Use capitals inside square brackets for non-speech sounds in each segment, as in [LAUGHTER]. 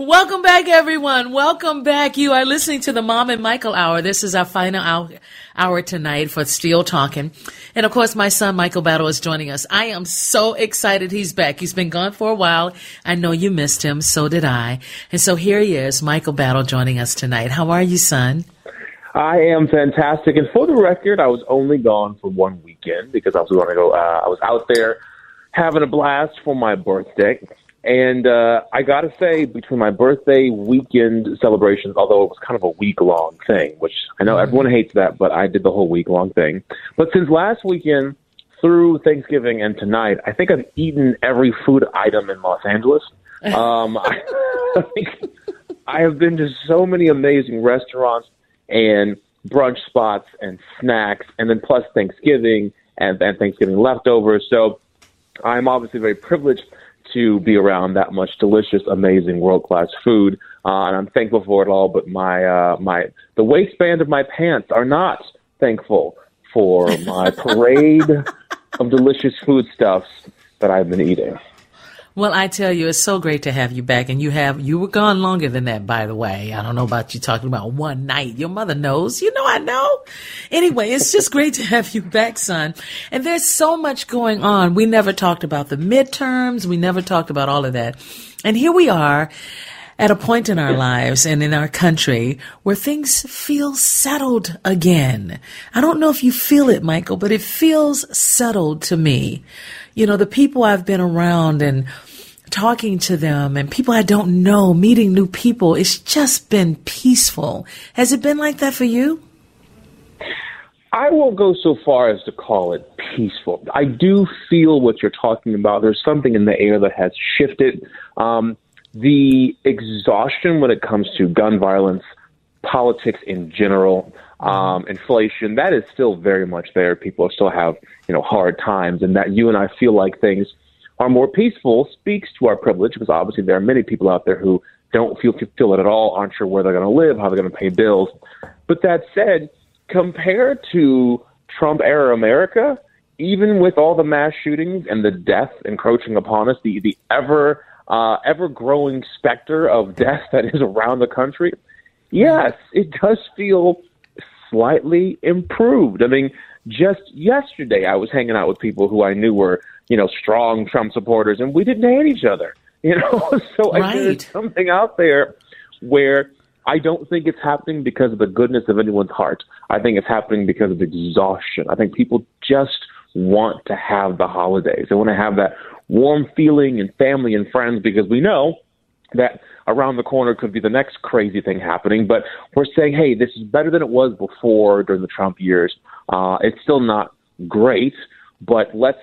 Welcome back, everyone. Welcome back. You are listening to the Mom and Michael Hour. This is our final hour, hour tonight for Steel Talking. And of course, my son, Michael Battle, is joining us. I am so excited he's back. He's been gone for a while. I know you missed him. So did I. And so here he is, Michael Battle, joining us tonight. How are you, son? I am fantastic. And for the record, I was only gone for one weekend because I was going to go, uh, I was out there having a blast for my birthday. And uh, I got to say, between my birthday weekend celebrations, although it was kind of a week long thing, which I know everyone hates that, but I did the whole week long thing. But since last weekend through Thanksgiving and tonight, I think I've eaten every food item in Los Angeles. [LAUGHS] Um, I, [LAUGHS] I think I have been to so many amazing restaurants and brunch spots and snacks, and then plus Thanksgiving and, and Thanksgiving leftovers. So I'm obviously very privileged to be around that much delicious, amazing, world class food, uh, and I'm thankful for it all. But my uh, my the waistband of my pants are not thankful for my [LAUGHS] parade of delicious foodstuffs that I've been eating. Well, I tell you, it's so great to have you back. And you have, you were gone longer than that, by the way. I don't know about you talking about one night. Your mother knows. You know, I know. Anyway, it's just great to have you back, son. And there's so much going on. We never talked about the midterms. We never talked about all of that. And here we are at a point in our lives and in our country where things feel settled again. I don't know if you feel it, Michael, but it feels settled to me. You know, the people I've been around and talking to them and people I don't know, meeting new people, it's just been peaceful. Has it been like that for you? I won't go so far as to call it peaceful. I do feel what you're talking about. There's something in the air that has shifted. Um, the exhaustion when it comes to gun violence, politics in general, um, inflation, that is still very much there. People still have, you know, hard times, and that you and I feel like things are more peaceful speaks to our privilege because obviously there are many people out there who don't feel feel it at all, aren't sure where they're going to live, how they're going to pay bills. But that said, compared to Trump era America, even with all the mass shootings and the death encroaching upon us, the the ever uh, ever growing specter of death that is around the country, yes, it does feel slightly improved. I mean, just yesterday I was hanging out with people who I knew were, you know, strong Trump supporters and we didn't hate each other. [LAUGHS] You know, [LAUGHS] so right. I think there's something out there where I don't think it's happening because of the goodness of anyone's heart. I think it's happening because of exhaustion. I think people just want to have the holidays. They want to have that warm feeling and family and friends because we know that around the corner could be the next crazy thing happening. But we're saying, hey, this is better than it was before during the Trump years. Uh, it's still not great, but let's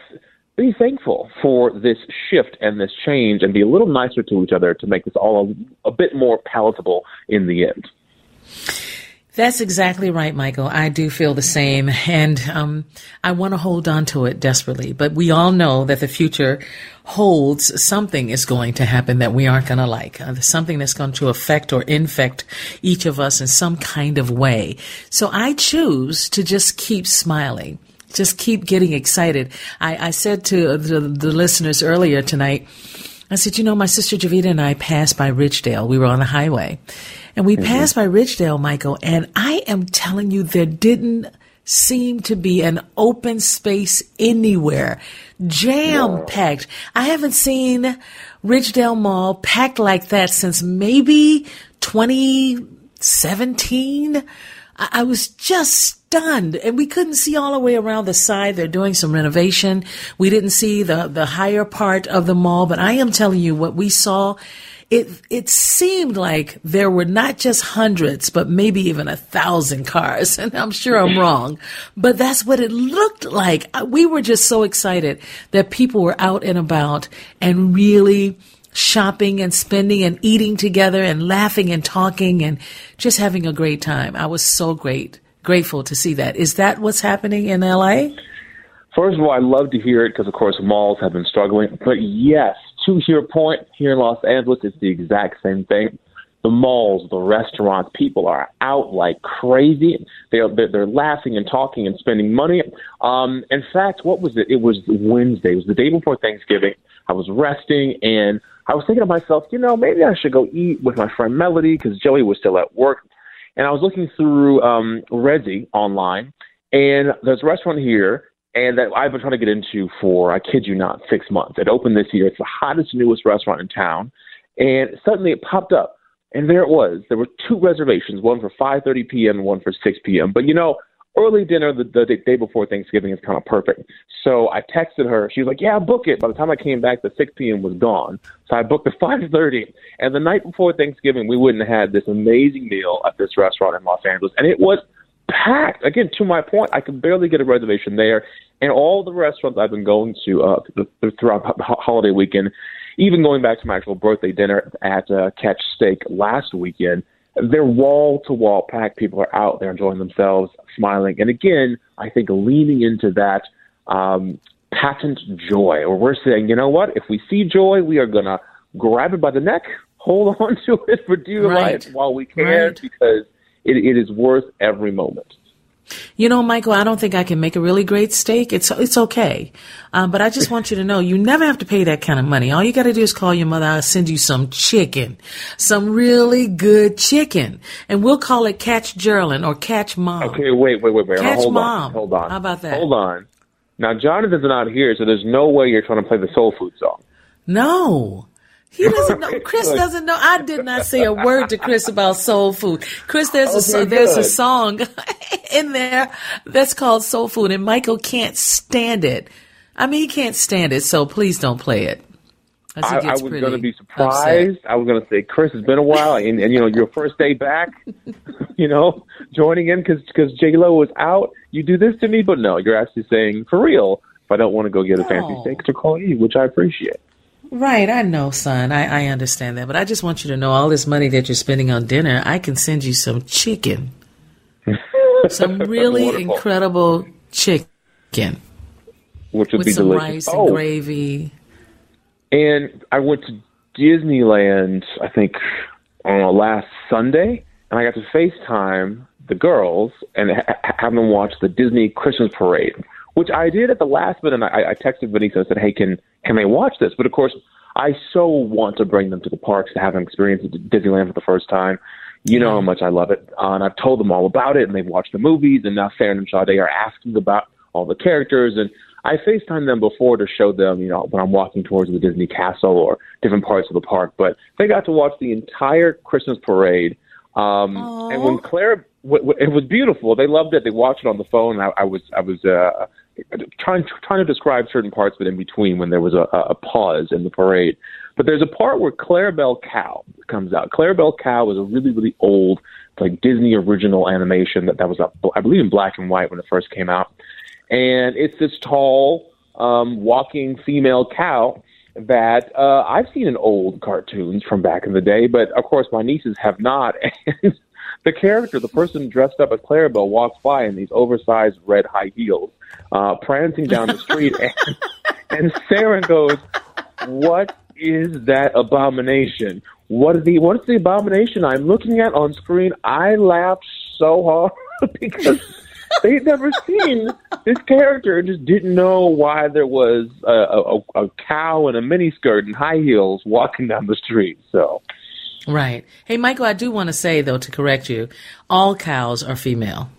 be thankful for this shift and this change and be a little nicer to each other to make this all a, a bit more palatable in the end. That's exactly right, Michael. I do feel the same. And um, I want to hold on to it desperately. But we all know that the future holds something is going to happen that we aren't going to like, uh, something that's going to affect or infect each of us in some kind of way. So I choose to just keep smiling. Just keep getting excited. I, I said to the, the listeners earlier tonight, I said, you know, my sister Javita and I passed by Ridgedale. We were on the highway and we mm-hmm. passed by Ridgedale, Michael, and I am telling you, there didn't seem to be an open space anywhere, jam packed. I haven't seen Ridgedale Mall packed like that since maybe 2017. I, I was just stunned and we couldn't see all the way around the side. They're doing some renovation. We didn't see the, the higher part of the mall, but I am telling you what we saw it it seemed like there were not just hundreds, but maybe even a thousand cars. [LAUGHS] And I'm sure I'm wrong, but that's what it looked like. We were just so excited that people were out and about and really shopping and spending and eating together and laughing and talking and just having a great time. I was so great, grateful to see that. Is that what's happening in LA? First of all, I love to hear it because, of course, malls have been struggling. But yes, to your point, here in Los Angeles, it's the exact same thing. The malls, the restaurants, people are out like crazy. They're they're laughing and talking and spending money. Um, in fact, what was it? It was Wednesday. It was the day before Thanksgiving. I was resting and I was thinking to myself, you know, maybe I should go eat with my friend Melody because Joey was still at work. And I was looking through um, Resy online, and there's a restaurant here and that I've been trying to get into for, I kid you not, six months. It opened this year. It's the hottest, newest restaurant in town. And suddenly it popped up. And there it was. There were two reservations, one for 5.30 p.m. and one for 6 p.m. But, you know, early dinner the, the day before Thanksgiving is kind of perfect. So I texted her. She was like, yeah, book it. By the time I came back, the 6 p.m. was gone. So I booked the [LAUGHS] 5.30. And the night before Thanksgiving, we wouldn't have had this amazing meal at this restaurant in Los Angeles. And it was packed. Again, to my point, I could barely get a reservation there. And all the restaurants I've been going to uh, throughout the holiday weekend, even going back to my actual birthday dinner at uh, Catch Steak last weekend, they're wall to wall packed. People are out there enjoying themselves, smiling. And again, I think leaning into that um, patent joy, where we're saying, you know what, if we see joy, we are going to grab it by the neck, hold [LAUGHS] on to it for dear right. life while we can, right. because it, it is worth every moment. You know, Michael, I don't think I can make a really great steak. It's it's okay, um, but I just want you to know you never have to pay that kind of money. All you got to do is call your mother. I'll send you some chicken, some really good chicken, and we'll call it Catch Geraldine or Catch Mom. Okay, wait, wait, wait, wait. Catch hold Mom. On, hold on. How about that? Hold on. Now, Jonathan's not here, so there's no way you're trying to play the soul food song. No. He doesn't know. Chris doesn't know. I did not say a word to Chris about soul food. Chris, there's a oh, there's a song [LAUGHS] in there that's called soul food, and Michael can't stand it. I mean, he can't stand it. So please don't play it. I, I, was going to be surprised. Upset. I was going to say, Chris, it's been a while, and, and you know, your first day back, [LAUGHS] you know, joining in because because J Lo was out. You do this to me, but no, you're actually saying for real. If I don't want to go get a no. fancy steak, to call you, which I appreciate. Right, I know, son. I, I understand that. But I just want you to know all this money that you're spending on dinner, I can send you some chicken. some [LAUGHS] really incredible chicken. Which would with be some delicious. rice and oh. gravy. And I went to Disneyland, I think, on last Sunday, and I got to FaceTime the girls and ha- have them watch the Disney Christmas Parade which I did at the last minute. I, I texted Vanessa and said, "Hey, can can they watch this?" But of course, I so want to bring them to the parks to have them experience Disneyland for the first time. You know how much I love it, uh, and I've told them all about it, and they've watched the movies. And now Sarah and Sade are asking about all the characters, and I FaceTime them before to show them, you know, when I'm walking towards the Disney Castle or different parts of the park. But they got to watch the entire Christmas parade. Um, and when Claire, w- w- it was beautiful. They loved it. They watched it on the phone. I, I was, I was uh, trying trying to describe certain parts but in between when there was a, a pause in the parade. But there's a part where Clarabelle Cow comes out. Clarabelle Cow was a really really old like Disney original animation that that was up I believe in black and white when it first came out, and it's this tall um, walking female cow that uh, I've seen in old cartoons from back in the day, but of course my nieces have not. [LAUGHS] And the character, the person dressed up as Clarabelle, walks by in these oversized red high heels, uh, prancing down the street, [LAUGHS] and, and Sarah goes, "What is that abomination? What is the what is the abomination I'm looking at on screen?" I laughed so hard [LAUGHS] because they'd never seen this character and just didn't know why there was a, a, a cow in a miniskirt and high heels walking down the street. So Right. Hey, Michael, I do want to say, though, to correct you, all cows are female.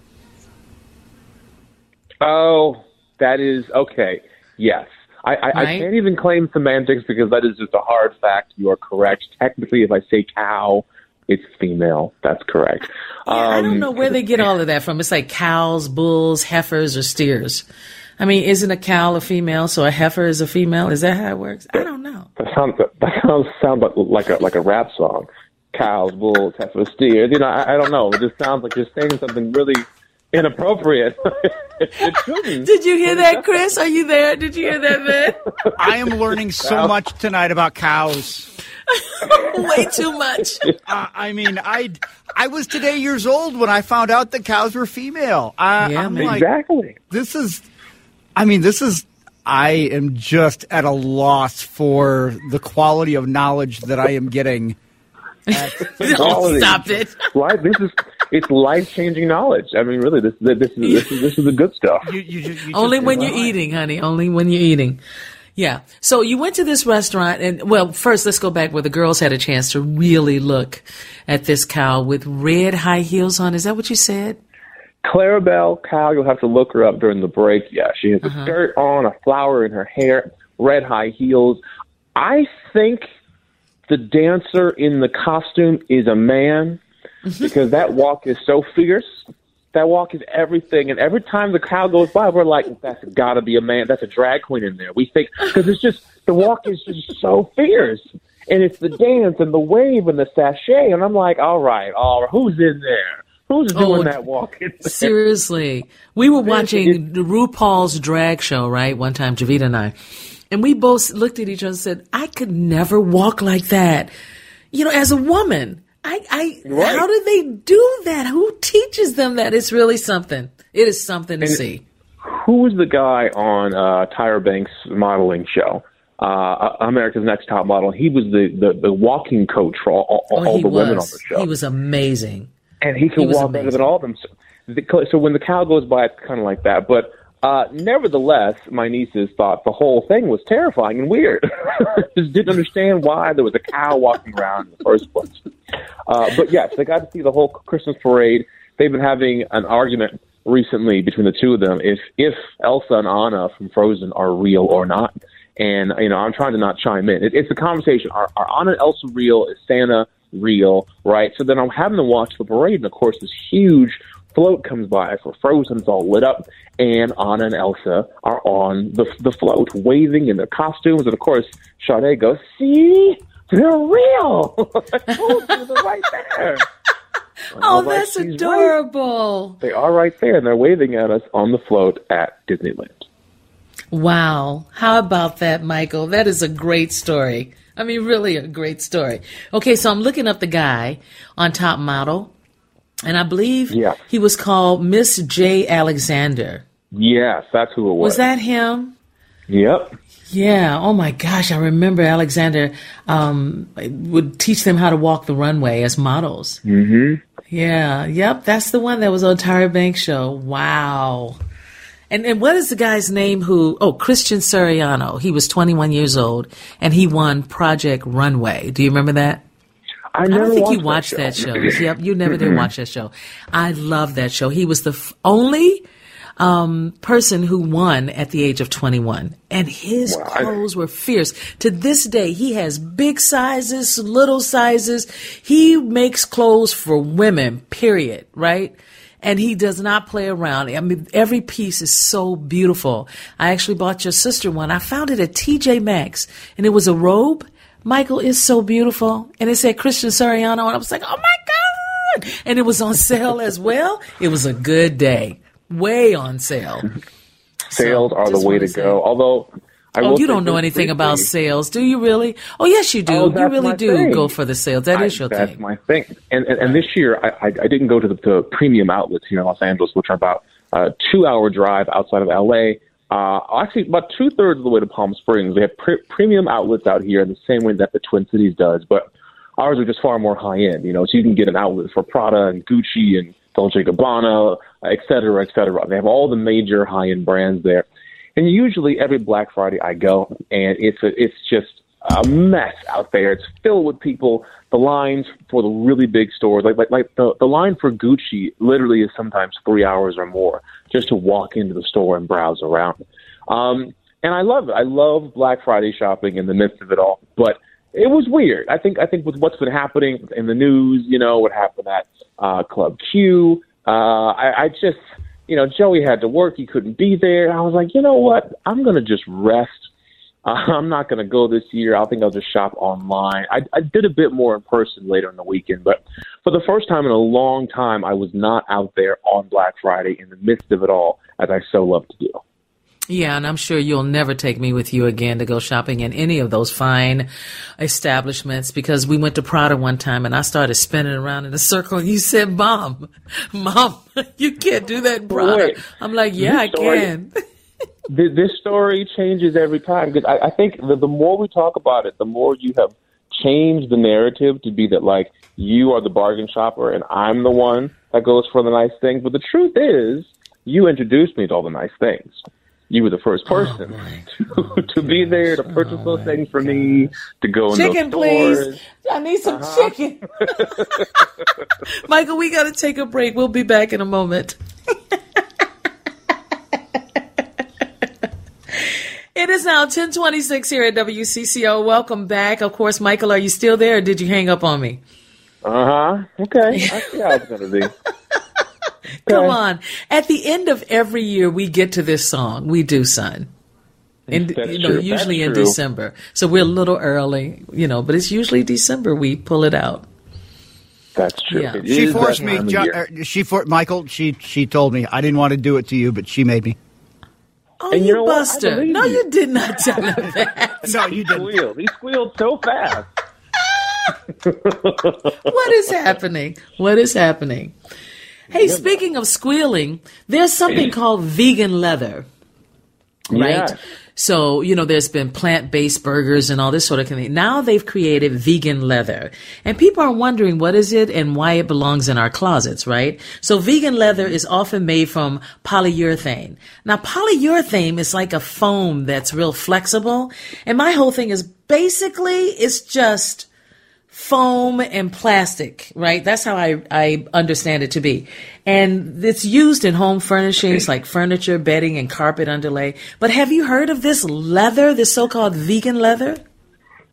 Oh, that is okay. Yes. I, I, I can't even claim semantics because that is just a hard fact. You are correct. Technically, if I say cow, it's female. That's correct. Yeah, I don't Um, know where they get all of that from. It's like cows, bulls, heifers, or steers. I mean, isn't a cow a female, so a heifer is a female? Is that how it works? I don't know. That sounds that sounds sound like, like a like a rap song. Cows, bulls, heifers, steers. You know, I, I don't know. It just sounds like you're saying something really inappropriate. [LAUGHS] Did you hear that, Chris? Are you there? Did you hear that, man? I am learning so much tonight about cows. [LAUGHS] Way too much. Uh, I mean, I I was today years old when I found out that cows were female. I, Yeah, I'm man. like, Exactly. this is. I mean, this is. I am just at a loss for the quality of knowledge that I am getting. [LAUGHS] Don't stop it. Life. This is it's life changing knowledge. I mean, really, this this is this is this is the good stuff. You, you, ju- you Only when you're eating, honey. Only when you're eating. Yeah. So you went to this restaurant and well, first let's go back where the girls had a chance to really look at this cow with red high heels on. Is that what you said? Clarabelle Cow, you'll have to look her up during the break. Yeah, she has a Uh-huh. skirt on, a flower in her hair, red high heels. I think the dancer in the costume is a man Mm-hmm. because that walk is so fierce. That walk is everything, and every time the cow goes by, we're like, "That's got to be a man. That's a drag queen in there." We think because it's just the walk is just so fierce, and it's the dance and the wave and the sashay, and I'm like, "All right, all right, who's in there? Who's doing Oh, that walk?" [LAUGHS] Seriously. We were watching RuPaul's drag show, right? One time, Javita and I. And we both looked at each other and said, I could never walk like that. You know, as a woman, I, I, Right. how do they do that? Who teaches them that? It's really something. It is something to see. who was the guy on uh, Tyra Banks' modeling show? Uh, America's Next Top Model. He was the, the, the walking coach for all, all, Oh, all the was. women on the show. He was amazing. And he could he walk better amazing. than all of them. So, the, so when the cow goes by, it's kind of like that. But uh, nevertheless, my nieces thought the whole thing was terrifying and weird. [LAUGHS] Just didn't understand why there was a cow walking around in the first place. Uh, but yes, they got to see the whole Christmas parade. They've been having an argument recently between the two of them if if Elsa and Anna from Frozen are real or not. And you know, I'm trying to not chime in. It, it's a conversation. Are, are Anna and Elsa real? Is Santa real? Right. So then I'm having to watch the parade, and of course, this huge float comes by for Frozen. It's all lit up, and Anna and Elsa are on the the float, waving in their costumes. And of course, Sade goes, "See, they're real. [LAUGHS] I told you, they're right there." Oh, like, that's "She's right. adorable. They are right there, and they're waving at us on the float at Disneyland. Wow. How about that, Michael? That is a great story. I mean, really a great story. Okay, so I'm looking up the guy on Top Model, and I believe Yeah. he was called Miss J. Alexander. Yes, that's who it was. Was that him? Yep. Yeah. Oh my gosh, I remember Alexander um, would teach them how to walk the runway as models. Mm-hmm. Yeah. Yep. That's the one that was on Tyra Banks show. Wow. And and what is the guy's name who? Oh, Christian Siriano. He was 21 years old and he won Project Runway. Do you remember that? I, I don't think you watched watched that show. Yep, you never did [LAUGHS] watch that show. I love that show. He was the f- only um, person who won at the age of 21, and his Wow. Clothes were fierce. To this day, he has big sizes, little sizes. He makes clothes for women. Period. Right. And he does not play around. I mean, every piece is so beautiful. I actually bought your sister one. I found it at TJ Maxx, and it was a robe. Michael is so beautiful. And it said Christian Siriano, and I was like, oh my God. And it was on sale as well. It was a good day. Way on sale. Sales So, are the way to say- go. Although, I Oh, you don't know anything about sales, do you really? Oh, yes, you do. Oh, you really do thing. go for the sales. That is I- your that's thing. my thing. And and, and this year, I, I I didn't go to the, the premium outlets here in Los Angeles, which are about a two-hour drive outside of LA. Uh, actually, about two thirds of the way to Palm Springs. They have pre- premium outlets out here in the same way that the Twin Cities does, but ours are just far more high end. You know, so you can get an outlet for Prada and Gucci and Dolce Gabbana, et cetera, et cetera. They have all the major high end brands there. And usually every Black Friday I go, and it's a, it's just a mess out there. It's filled with people. The lines for the really big stores, like like like the the line for Gucci, literally is sometimes three hours or more just to walk into the store and browse around. Um, and I love it. I love Black Friday shopping in the midst of it all. But it was weird. I think I think with what's been happening in the news, you know, what happened at uh, Club Q. Uh, I, I just, you know, Joey had to work. He couldn't be there. I was like, you know what? I'm gonna just rest. [LAUGHS] I'm not going to go this year. I think I'll just shop online. I, I did a bit more in person later in the weekend, but for the first time in a long time, I was not out there on Black Friday in the midst of it all, as I so love to do. Yeah, and I'm sure you'll never take me with you again to go shopping in any of those fine establishments because we went to Prada one time and I started spinning around in a circle and you said, Mom, Mom, [LAUGHS] you can't do that in Prada. I'm like, Yeah, I story- can. [LAUGHS] This story changes every time because I, I think the, the more we talk about it, the more you have changed the narrative to be that like you are the bargain shopper and I'm the one that goes for the nice things. But the truth is, you introduced me to all the nice things. You were the first person [LAUGHS] to, to be there to purchase those things for me, to go in Chicken, those stores. please. I need some Uh-huh. chicken. [LAUGHS] Michael, we got to take a break. We'll be back in a moment. [LAUGHS] It is now 1026 here at WCCO. Welcome back. Of course, Michael, are you still there or did you hang up on me? Uh huh. Okay. I see how it's gonna be. Come on. At the end of every year, we get to this song. We do, son. And you know, true. usually That's in true. December. So we're a little early, you know, but it's usually December we pull it out. That's true. Yeah. She forced me. time of Jo- year. uh, she for Michael. She she told me I didn't want to do it to you, but she made me. Oh, And you, you know buster. No, you. you did not tell him [LAUGHS] that. No, you didn't. squealed. He squealed so fast. [LAUGHS] what is happening? What is happening? Hey, speaking of squealing, there's something called vegan leather, right? Yes. So, you know, there's been plant based burgers and all this sort of thing. Now they've created vegan leather. And people are wondering what is it and why it belongs in our closets, right? So vegan leather is often made from polyurethane. Now, polyurethane is like a foam that's real flexible. And my whole thing is basically it's just foam and plastic, right? That's how I, I understand it to be. And it's used in home furnishings like furniture, bedding, and carpet underlay. But have you heard of this leather, this so-called vegan leather?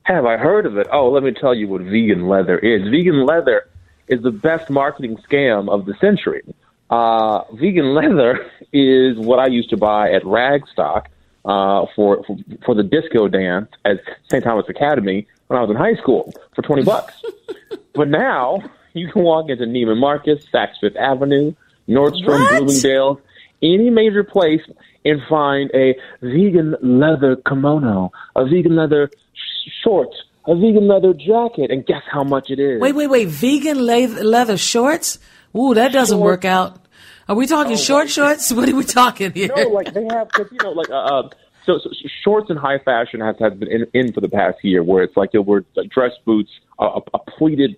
Have I heard of it? Oh, let me tell you what vegan leather is. Vegan leather is the best marketing scam of the century. Uh, vegan [LAUGHS] leather is what I used to buy at Ragstock uh, for, for for the disco dance at St. Thomas Academy when I was in high school for twenty bucks. [LAUGHS] but now you can walk into Neiman Marcus, Saks Fifth Avenue, Nordstrom, What? Bloomingdale's, any major place, and find a vegan leather kimono, a vegan leather sh- shorts, a vegan leather jacket, and guess how much it is? Wait, wait, wait. Vegan leather, leather shorts? Ooh, that doesn't Short- work out. Are we talking short shorts? [LAUGHS] What are we talking here? No, like they have, cause, you know, like uh, uh so, so shorts in high fashion has has been in, in for the past year, where it's like you'll wear dress boots, a, a, a pleated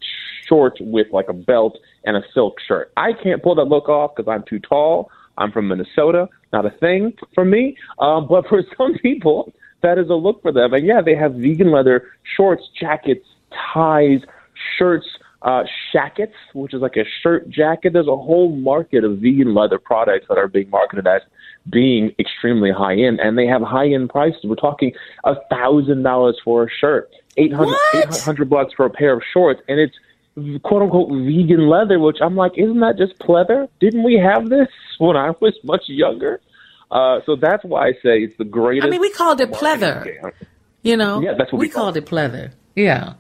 short with like a belt and a silk shirt. I can't pull that look off because I'm too tall. I'm from Minnesota, not a thing for me. Um, but for [LAUGHS] some people, that is a look for them. And yeah, they have vegan leather shorts, jackets, ties, shirts, uh, shackets, which is like a shirt jacket. There's a whole market of vegan leather products that are being marketed as being extremely high end, and they have high end prices. We're talking a thousand dollars for a shirt, 800, What? 800 bucks for a pair of shorts, and it's quote unquote vegan leather. Which I'm like, isn't that just pleather? Didn't we have this when I was much younger? Uh, so that's why I say it's the greatest. I mean, we called it pleather. scam. You know, Yeah, that's what we called call it pleather. Yeah.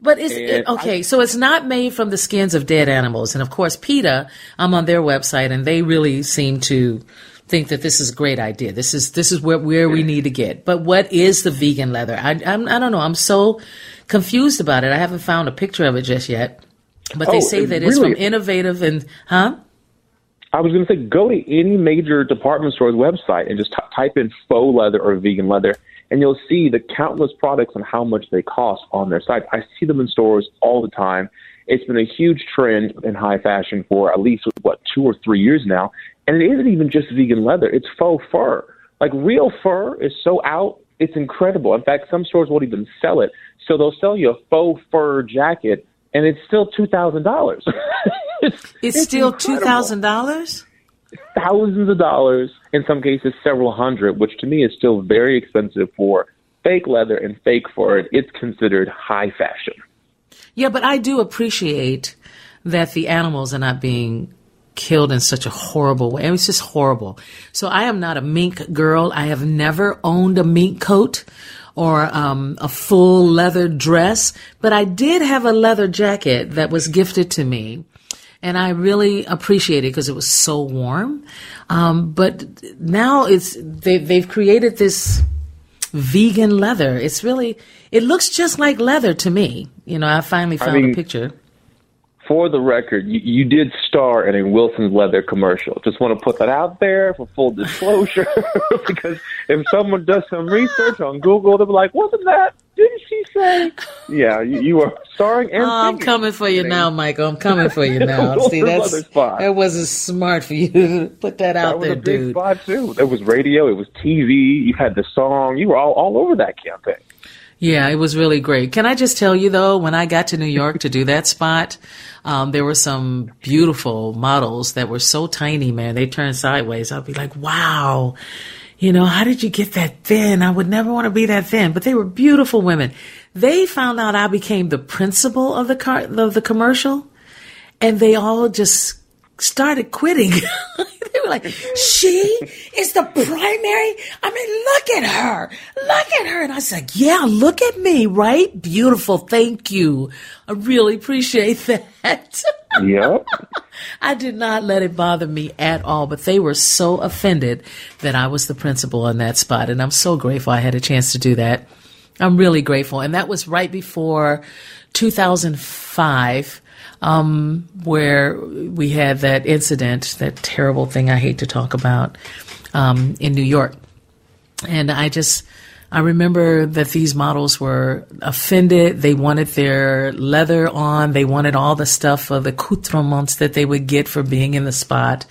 But it's it, okay. so it's not made from the skins of dead animals, and of course, PETA. I'm on their website, and they really seem to think that this is a great idea. This is this is where where we need to get. But what is the vegan leather? I I'm, I don't know. I'm so confused about it. I haven't found a picture of it just yet. But they Oh, say it that it's from innovative and huh? I was going to say, go to any major department store's website and just t- type in faux leather or vegan leather, and you'll see the countless products and how much they cost on their site. I see them in stores all the time. It's been a huge trend in high fashion for at least what two or three years now, and it isn't even just vegan leather; it's faux fur. Like real fur is so out it's incredible. In fact, some stores won't even sell it, so they'll sell you a faux fur jacket, and it's still two thousand dollars. [LAUGHS] It's still two thousand dollars. thousands of dollars, in some cases several hundred, which to me is still very expensive for fake leather and fake fur. It's considered high fashion. Yeah, but I do appreciate that the animals are not being killed in such a horrible way. It was just horrible. So I am not a mink girl. I have never owned a mink coat or um, a full leather dress, but I did have a leather jacket that was gifted to me. And I really appreciate it because it was so warm. Um, but now it's they, they've created this vegan leather. It's really it looks just like leather to me. You know, I finally found mean- a picture. For the record, you, you did star in a Wilson's leather commercial. Just want to put that out there for full disclosure, [LAUGHS] because if someone does some research on Google, they'll be like, "Wasn't that? Didn't she say?" Yeah, you, you are starring and Oh, I'm coming for you now, Michael. I'm coming for you [LAUGHS] now. See, that's that wasn't smart for you to [LAUGHS] put that out That was there, a big dude. spot too. There was radio, it was TV. You had the song. You were all all over that campaign. Yeah, it was really great. Can I just tell you though, when I got to New York to do that spot, um, there were some beautiful models that were so tiny, man. They turned sideways. I'd be like, wow, you know, how did you get that thin? I would never want to be that thin, but they were beautiful women. They found out I became the principal of the car, of the commercial and they all just started quitting. [LAUGHS] they were like, she is the primary. I mean, look at her. Look at her. And I was like, yeah, look at me, right? Beautiful. Thank you. I really appreciate [LAUGHS] that. Yep. [LAUGHS] I did not let it bother me at all, but they were so offended that I was the principal on that spot. And I'm so grateful I had a chance to do that. I'm really grateful. And that was right before 2005, um, where we had that incident, that terrible thing I hate to talk about, um, in New York. And I just, I remember that these models were offended. They wanted their leather on. They wanted all the stuff of the accoutrements that they would get for being in the spot.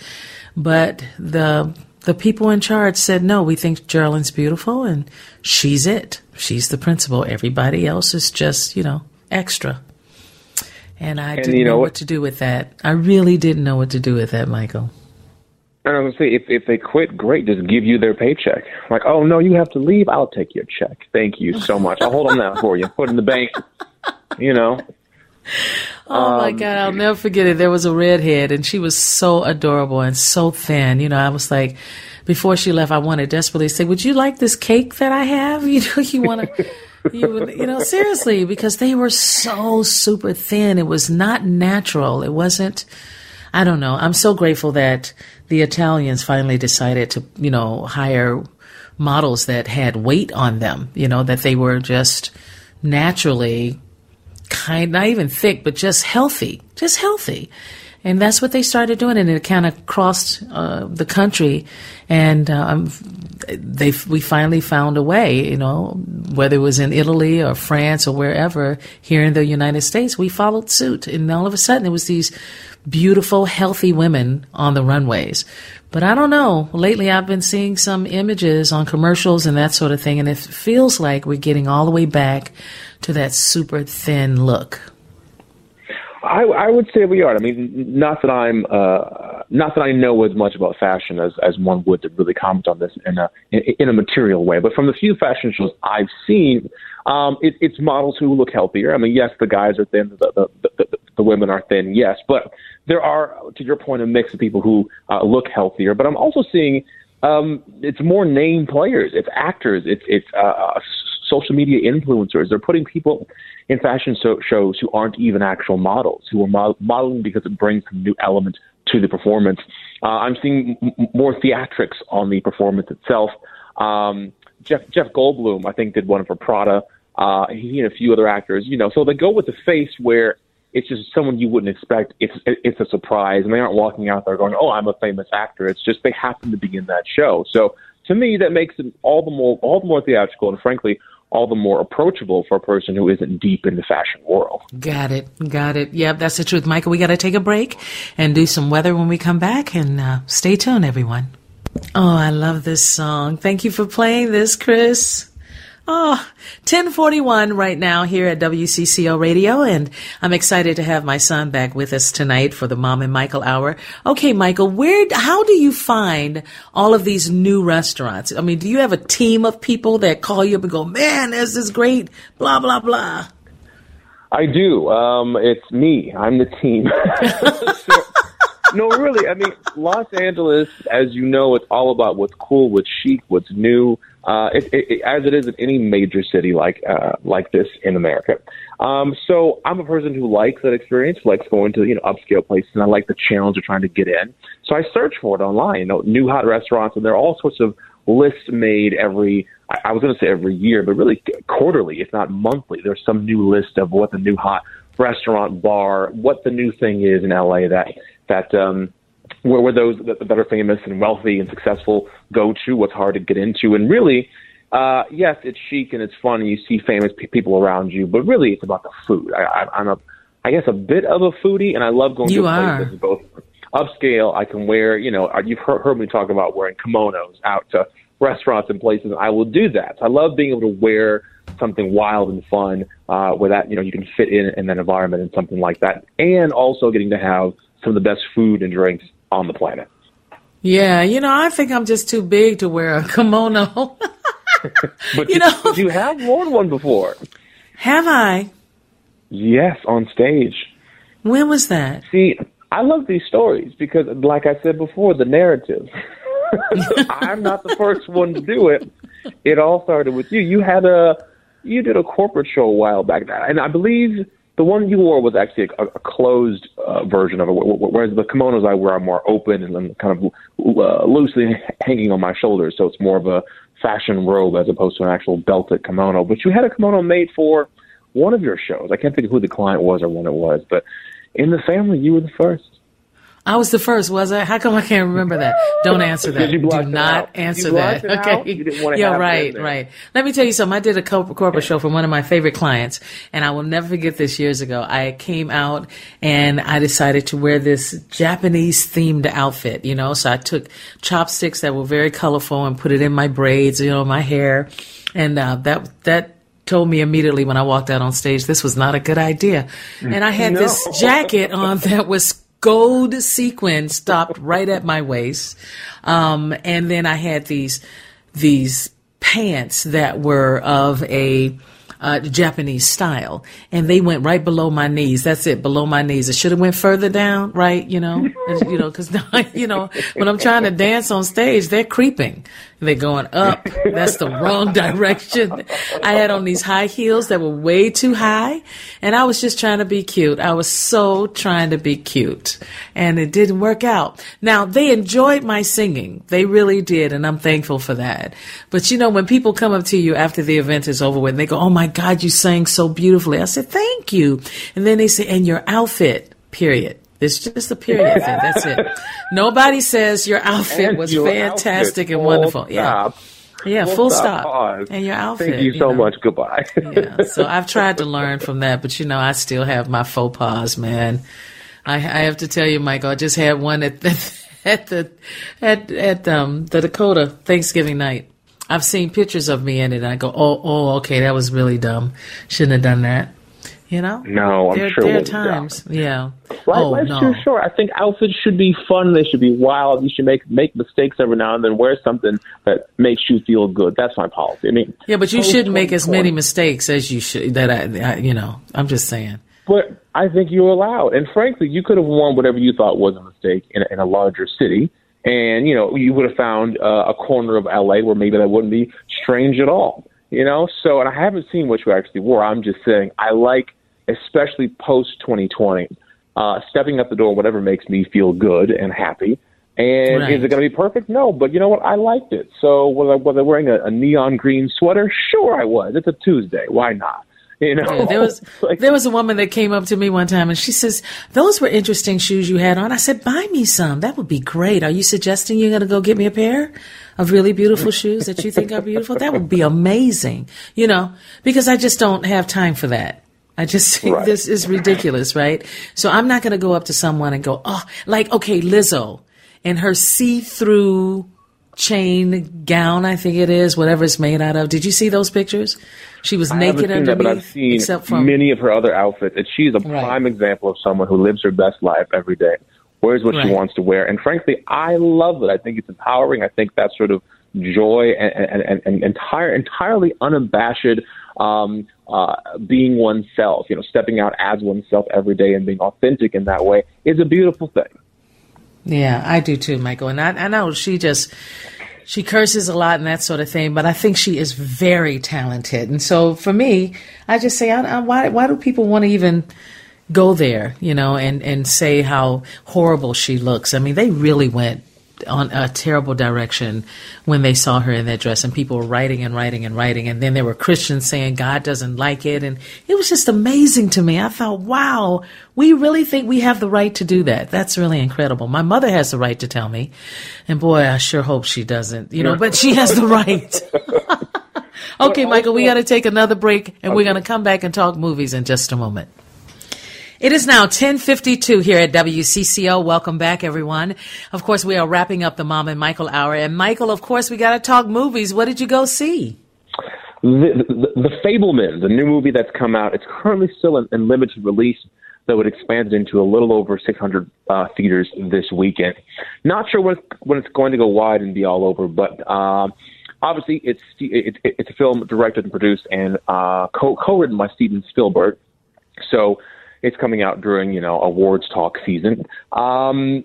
But the, the people in charge said, no, we think Geraldine's beautiful and she's it. She's the principal. Everybody else is just, you know, extra. And I And didn't you know know what? to do with that. I really didn't know what to do with that, Michael. And I was gonna say, if if they quit, great. Just give you their paycheck. Like, oh no, you have to leave. I'll take your check. Thank you so much. I'll hold on that for you. Put it in the bank. You know. [LAUGHS] Oh my Um, God, I'll never forget it. There was a redhead and she was so adorable and so thin. You know, I was like, before she left, I wanted desperately to say, would you like this cake that I have? [LAUGHS] You know, you want to, you, you know, seriously, because they were so super thin. It was not natural. It wasn't, I don't know. I'm so grateful that the Italians finally decided to, you know, hire models that had weight on them, you know, that they were just naturally kind, not even thick, but just healthy, just healthy. And that's what they started doing, and it kind of crossed uh, the country, and um, they we finally found a way. You know, whether it was in Italy or France or wherever here in the United States, we followed suit, and all of a sudden it was these beautiful, healthy women on the runways. But I don't know. Lately, I've been seeing some images on commercials and that sort of thing, and it feels like we're getting all the way back to that super thin look. I, I would say we are. I mean, not that I'm, uh, not that I know as much about fashion as, as one would to really comment on this in a in, a material way. But from the few fashion shows I've seen, um, it, it's models who look healthier. I mean, yes, the guys are thin, the the, the, the, the women are thin, yes, but there are, to your point, a mix of people who uh, look healthier. But I'm also seeing um, it's more name players, it's actors, it's it's uh, social media influencers. They're putting people in fashion so- shows who aren't even actual models, who are mo- modeling because it brings some new element to the performance. Uh, I'm seeing m- more theatrics on the performance itself. Um, Jeff Jeff Goldblum, I think, did one for Prada. Uh, he and a few other actors, you know, so they go with the face where it's just someone you wouldn't expect. It's it's a surprise, and they aren't walking out there going, "Oh, I'm a famous actor." It's just they happen to be in that show. So to me, that makes it all the more all the more theatrical, and frankly, all the more approachable for a person who isn't deep in the fashion world. Got it. Got it. Yep, that's the truth. Michael, we got to take a break and do some weather when we come back. And uh, stay tuned, everyone. Oh, I love this song. Thank you for playing this, Chris. Oh, 1041 right now here at WCCO Radio, and I'm excited to have my son back with us tonight for the Mom and Michael Hour. Okay, Michael, where, how do you find all of these new restaurants? I mean, do you have a team of people that call you up and go, man, this is great, blah, blah, blah? I do. Um, it's me. I'm the team. [LAUGHS] so, no, really. I mean, Los Angeles, as you know, it's all about what's cool, what's chic, what's new. Uh, it, it, as it is in any major city like uh, like this in America. Um, so I'm a person who likes that experience, likes going to you know upscale places, and I like the challenge of trying to get in. So I search for it online. You know, new hot restaurants, and there are all sorts of lists made every. I, I was going to say every year, but really quarterly, if not monthly. There's some new list of what the new hot restaurant, bar, what the new thing is in LA that that um, where, where those that, that are famous and wealthy and successful go to, what's hard to get into, and really, uh, yes, it's chic and it's fun, and you see famous p- people around you, but really, it's about the food. I, I, I'm a, I guess, a bit of a foodie, and I love going You to a place that's both upscale. I can wear, you know, uh, you've heard, heard me talk about wearing kimonos out to restaurants and places. I will do that. I love being able to wear something wild and fun uh, where that you know you can fit in in that environment and something like that, and also getting to have some of the best food and drinks on the planet. Yeah, you know, I think I'm just too big to wear a [LAUGHS] kimono. [LAUGHS] But You you, know- but you have worn one before. have I? Yes, on stage. When was that? See, I love these stories because, like I said before, the narrative. [LAUGHS] I'm not the first one to do it. It all started with you. You had a, you did a corporate show a while back, then. and I believe the one you wore was actually a, a closed uh, version of it, wh- wh- whereas the kimonos I wear are more open and kind of uh, loosely [LAUGHS] hanging on my shoulders, so it's more of a fashion robe as opposed to an actual belted kimono. But you had a kimono made for one of your shows. I can't think of who the client was or when it was, but in the family, you were the first. I was the first, was I? How come I can't remember that? Don't answer [LAUGHS] that. Do not answer that. Okay. You didn't want to yeah, right, right. Let me tell you something. I did a corp- corporate show for one of my favorite clients, and I will never forget this years ago. I came out and I decided to wear this Japanese themed outfit, you know, so I took chopsticks that were very colorful and put it in my braids, you know, my hair. And, uh, that, that, told me immediately when I walked out on stage this was not a good idea. And I had this jacket on that was gold sequin stopped right at my waist. Um, and then I had these, these pants that were of a, uh, Japanese style, and they went right below my knees. That's it, below my knees. It should have went further down, right? You know, you know, because [LAUGHS] you know when I'm trying to dance on stage, they're creeping. They're going up. That's the wrong [LAUGHS] direction. I had on these high heels that were way too high, and I was just trying to be cute. I was so trying to be cute, and it didn't work out. Now they enjoyed my singing. They really did, and I'm thankful for that. But you know, when people come up to you after the event is over with, they go, "Oh my God, you sang so beautifully," I said, "Thank you," and then they say, "And your outfit." Period. It's just a period thing. That's it. [LAUGHS] Nobody says your outfit And was your fantastic outfit, and wonderful. Yeah. stop. Yeah, Full full stop, stop. And your outfit. Thank you so know. much. Goodbye. [LAUGHS] yeah. So I've tried to learn from that, but you know, I still have my faux pas, man. I, I have to tell you, Michael, I just had one at the, [LAUGHS] at the, at, at, um, the Dakota Thanksgiving night. I've seen pictures of me in it and I go, oh, oh, okay, that was really dumb. Shouldn't have done that. You know? No, I'm there, sure There are dumb. times. Yeah. Life, oh, life's no. too short. I think outfits should be fun. They should be wild. You should make make mistakes every now and then. Wear something that makes you feel good. That's my policy. I mean, Yeah, but you shouldn't make as many mistakes as you should. That I, I, you know, I'm just saying. But I think you're allowed. And frankly, you could have worn whatever you thought was a mistake in a, in a larger city. And, you know, you would have found uh, a corner of LA where maybe that wouldn't be strange at all. You know, so, and I haven't seen what you actually wore. I'm just saying I like, especially post 2020, uh, stepping up the door, whatever makes me feel good and happy. And Right. is it going to be perfect? No, but you know what? I liked it. So was I, was I wearing a, a neon green sweater? Sure, I was. It's a Tuesday. Why not? You know, Yeah, there was [LAUGHS] Like- there was a woman that came up to me one time and she says, "Those were interesting shoes you had on." I said, "Buy me some. That would be great. Are you suggesting you're going to go get me a pair of really beautiful shoes that you think are beautiful? That would be amazing." You know, because I just don't have time for that. I just think Right. this is ridiculous, right? So I'm not going to go up to someone and go, "Oh, like okay, Lizzo and her see-through chain gown, I think it is, whatever it's made out of. Did you see those pictures? She was I naked haven't seen that, but I've seen except from many of her other outfits, and she's a Right. prime example of someone who lives her best life every day, wears what Right. she wants to wear, and frankly, I love it. I think it's empowering. I think that sort of joy and, and, and, and entire, entirely unabashed um, uh, being oneself, you know, stepping out as oneself every day and being authentic in that way is a beautiful thing. Yeah, I do too, Michael. And I, I know she just she curses a lot and that sort of thing, but I think she is very talented. And so for me, I just say, I, I, why why do people want to even go there, you know, and and say how horrible she looks? I mean, they really went on a terrible direction when they saw her in that dress and people were writing and writing and writing and then there were Christians saying God doesn't like it and it was just amazing to me. I thought, wow, we really think we have the right to do that. That's really incredible. My mother has the right to tell me. And boy, I sure hope she doesn't, you know, but she has the right. [LAUGHS] okay, Michael, we got to take another break and we're going to come back and talk movies in just a moment. It is now 1052 here at WCCO. Welcome back, everyone. Of course, we are wrapping up the Mom and Michael hour. And Michael, of course, we got to talk movies. What did you go see? The, the, the Fabelman, the new movie that's come out, it's currently still in, in limited release, though it expanded into a little over 600 uh, theaters this weekend. Not sure when when it's going to go wide and be all over, but um, obviously it's it, it, it's a film directed and produced and uh, co- co-written by Steven Spielberg. So it's coming out during you know awards talk season. Um,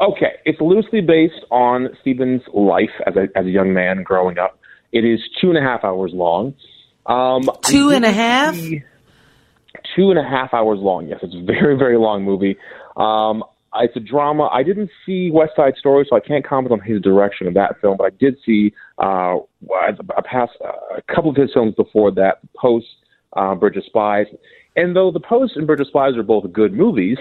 okay, it's loosely based on Steven's life as a as a young man growing up. It is two and a half hours long. Um, Two and a half? Two and a half hours long. Yes, it's a very very long movie. Um, it's a drama. I didn't see West Side Story, so I can't comment on his direction of that film. But I did see uh, a past uh, a couple of his films before that, Post, uh, Bridge of Spies, and though The Post and Bridge of Spies are both good movies,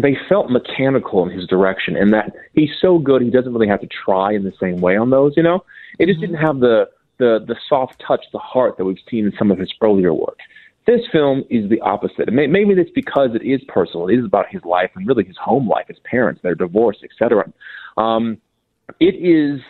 they felt mechanical in his direction, and that he's so good he doesn't really have to try in the same way on those. You know, it just didn't have the the the soft touch, the heart that we've seen in some of his earlier work. This film is the opposite. And may- Maybe it's because it is personal. It is about his life and really his home life, his parents, their divorce, etc. Um, it is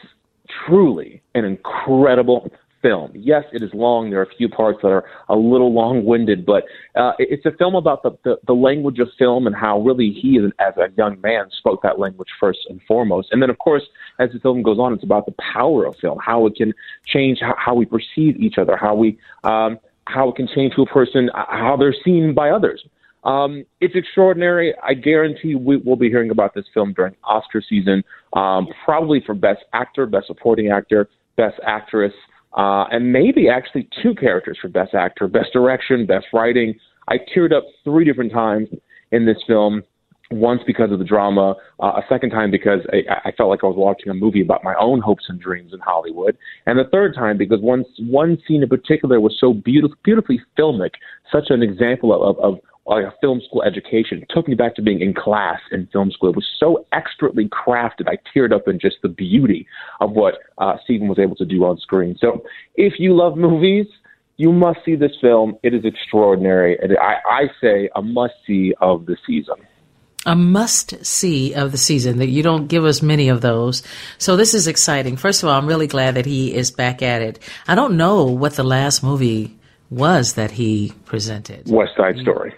truly an incredible film. Yes, it is long. There are a few parts that are a little long-winded, but uh, it's a film about the, the, the language of film and how really he, as a young man, spoke that language first and foremost. And then, of course, as the film goes on, it's about the power of film, how it can change how, how we perceive each other, how we um, how it can change to a person, uh, how they're seen by others. Um, it's extraordinary. I guarantee we, we'll be hearing about this film during Oscar season, um, probably for Best Actor, Best Supporting Actor, Best Actress, uh, and maybe actually two characters for Best Actor, Best Direction, Best Writing. I teared up three different times in this film. Once because of the drama, uh, a second time because I, I felt like I was watching a movie about my own hopes and dreams in Hollywood, and the third time because one one scene in particular was so beautiful, beautifully filmic, such an example of, of, of like a film school education. It took me back to being in class in film school. It was so expertly crafted. I teared up in just the beauty of what uh, Steven was able to do on screen. So if you love movies, you must see this film. It is extraordinary. And I, I say a must see of the season. a must see of the season that you don't give us many of those. So this is exciting. First of all, I'm really glad that he is back at it. I don't know what the last movie was that he presented. West Side Story.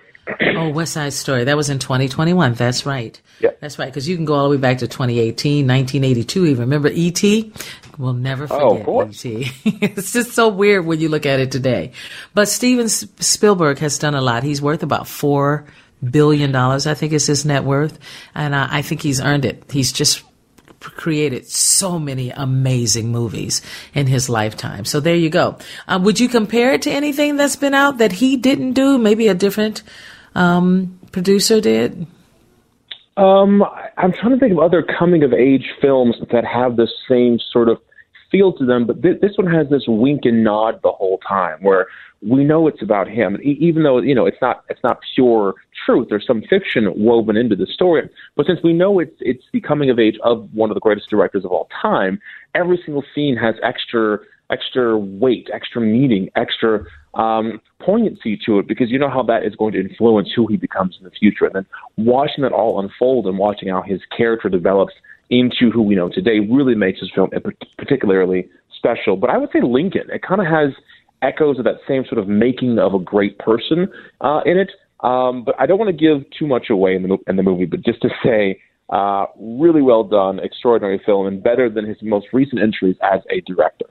Oh, West Side Story. That was in 2021. That's right. Yeah. That's right. Because you can go all the way back to 2018, 1982. Even remember E.T. We'll never Oh, forget course. E.T. [LAUGHS] it's just so weird when you look at it today. But Steven Spielberg has done a lot. He's worth about four billion dollars. I think is his net worth, and I, I think he's earned it. He's just created so many amazing movies in his lifetime. So there you go. Uh, would you compare it to anything that's been out that he didn't do? Maybe a different um, producer did. Um, I'm trying to think of other coming of age films that have the same sort of feel to them, but th- this one has this wink and nod the whole time, where we know it's about him, e- even though you know it's not it's not pure truth. There's some fiction woven into the story, but since we know it's it's the coming of age of one of the greatest directors of all time, every single scene has extra extra weight, extra meaning, extra um, poignancy to it because you know how that is going to influence who he becomes in the future. And then watching that all unfold and watching how his character develops into who we know today really makes this film particularly special. But I would say Lincoln. It kind of has echoes of that same sort of making of a great person uh, in it. Um, but I don't want to give too much away in the in the movie. But just to say, uh, really well done, extraordinary film, and better than his most recent entries as a director.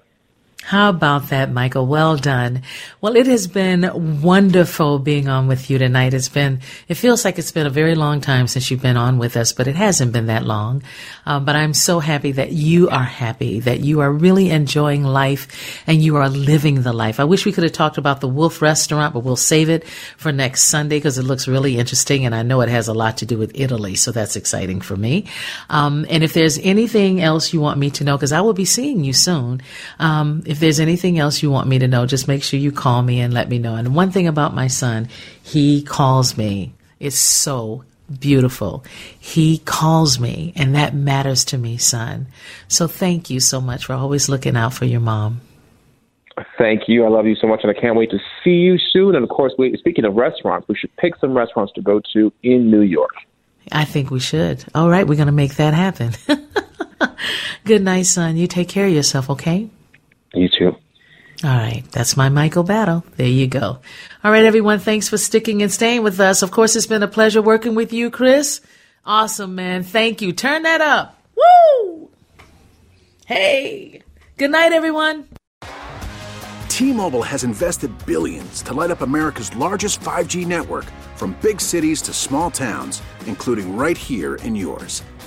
How about that, Michael? Well done. Well, it has been wonderful being on with you tonight. It's been, it feels like it's been a very long time since you've been on with us, but it hasn't been that long. Um, but I'm so happy that you are happy, that you are really enjoying life and you are living the life. I wish we could have talked about the Wolf restaurant, but we'll save it for next Sunday because it looks really interesting and I know it has a lot to do with Italy. So that's exciting for me. Um, and if there's anything else you want me to know, because I will be seeing you soon, um, if there's anything else you want me to know, just make sure you call me and let me know. And one thing about my son, he calls me. It's so beautiful. He calls me, and that matters to me, son. So thank you so much for always looking out for your mom. Thank you. I love you so much, and I can't wait to see you soon. And of course, we, speaking of restaurants, we should pick some restaurants to go to in New York. I think we should. All right, we're going to make that happen. [LAUGHS] Good night, son. You take care of yourself, okay? You too. All right. That's my Michael Battle. There you go. All right, everyone. Thanks for sticking and staying with us. Of course, it's been a pleasure working with you, Chris. Awesome, man. Thank you. Turn that up. Woo! Hey. Good night, everyone. T-Mobile has invested billions to light up America's largest 5G network from big cities to small towns, including right here in yours.